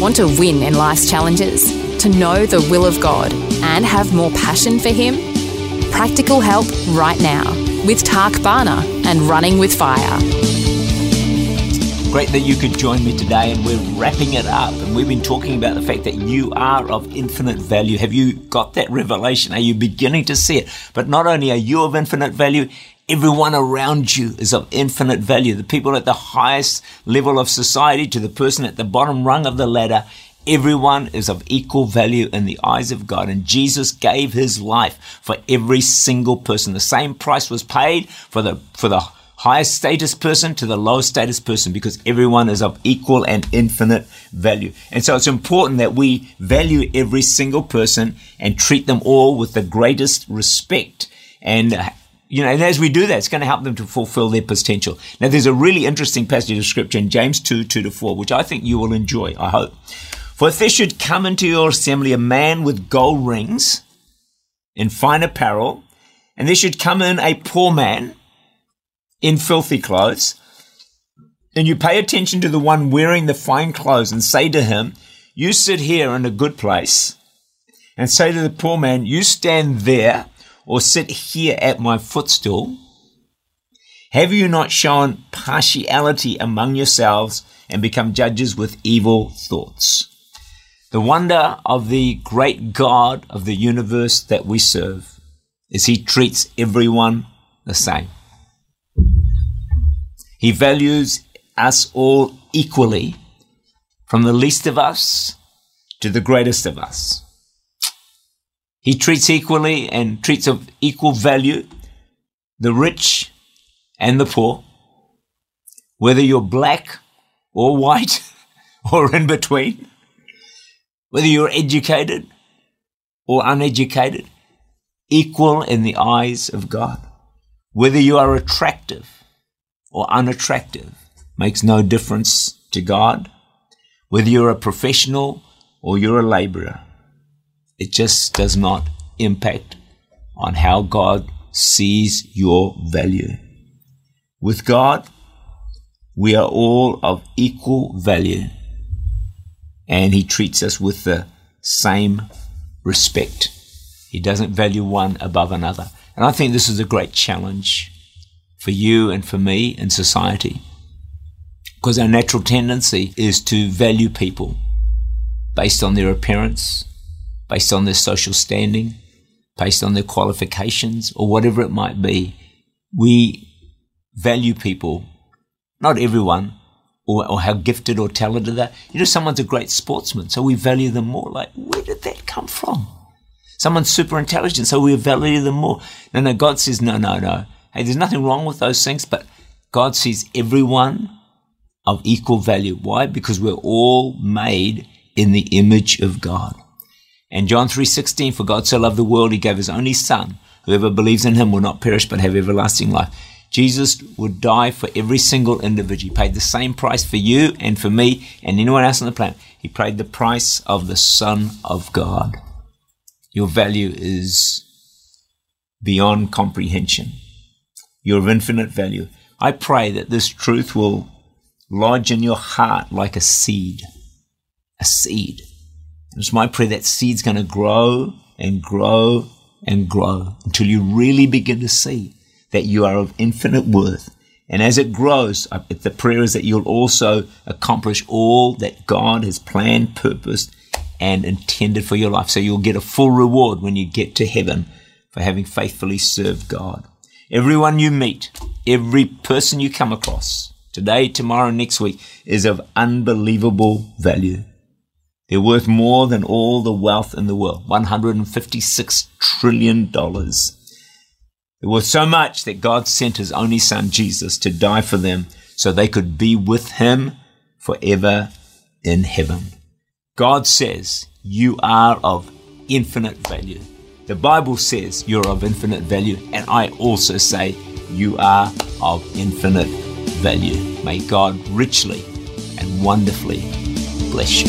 Want to win in life's challenges? To know the will of God and have more passion for Him? Practical help right now with Tak Bhana and Running with Fire. Great that you could join me today, and we're wrapping it up. And we've been talking about the fact that you are of infinite value. Have you got that revelation? Are you beginning to see it? But not only are you of infinite value, Everyone around you is of infinite value. The people at the highest level of society to the person at the bottom rung of the ladder, everyone is of equal value in the eyes of God. And Jesus gave his life for every single person. The same price was paid for the, for the highest status person to the lowest status person because everyone is of equal and infinite value. And so it's important that we value every single person and treat them all with the greatest respect and you know, and as we do that, it's going to help them to fulfill their potential. Now, there's a really interesting passage of scripture in James 2, 2 to 4, which I think you will enjoy, I hope. For if there should come into your assembly a man with gold rings in fine apparel, and there should come in a poor man in filthy clothes, and you pay attention to the one wearing the fine clothes and say to him, You sit here in a good place, and say to the poor man, You stand there or sit here at my footstool? Have you not shown partiality among yourselves and become judges with evil thoughts? The wonder of the great God of the universe that we serve is he treats everyone the same. He values us all equally, from the least of us to the greatest of us. He treats equally and treats of equal value the rich and the poor, whether you're black or white or in between, whether you're educated or uneducated, equal in the eyes of God. Whether you are attractive or unattractive makes no difference to God. Whether you're a professional or you're a laborer it just does not impact on how God sees your value. With God, we are all of equal value, and He treats us with the same respect. He doesn't value one above another. And I think this is a great challenge for you and for me in society. Because our natural tendency is to value people based on their appearance, based on their social standing, based on their qualifications, or whatever it might be. We value people, not everyone, or, or how gifted or talented they are. You know, someone's a great sportsman, so we value them more. Like, where did that come from? Someone's super intelligent, so we value them more. No, no, God says, no, no, no. Hey, there's nothing wrong with those things, but God sees everyone of equal value. Why? Because we're all made in the image of God. And John 3:16 for God so loved the world he gave his only son whoever believes in him will not perish but have everlasting life. Jesus would die for every single individual. He paid the same price for you and for me and anyone else on the planet. He paid the price of the Son of God. Your value is beyond comprehension. You're of infinite value. I pray that this truth will lodge in your heart like a seed. A seed it's my prayer that seed's going to grow and grow and grow until you really begin to see that you are of infinite worth. And as it grows, the prayer is that you'll also accomplish all that God has planned, purposed, and intended for your life. So you'll get a full reward when you get to heaven for having faithfully served God. Everyone you meet, every person you come across, today, tomorrow, next week, is of unbelievable value. They're worth more than all the wealth in the world $156 trillion. They're worth so much that God sent his only son, Jesus, to die for them so they could be with him forever in heaven. God says you are of infinite value. The Bible says you're of infinite value, and I also say you are of infinite value. May God richly and wonderfully bless you.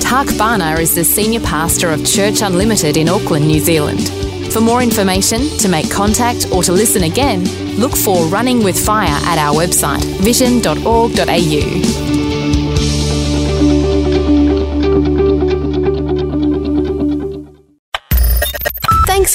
Tak Bhana is the Senior Pastor of Church Unlimited in Auckland, New Zealand. For more information, to make contact, or to listen again, look for Running with Fire at our website, vision.org.au.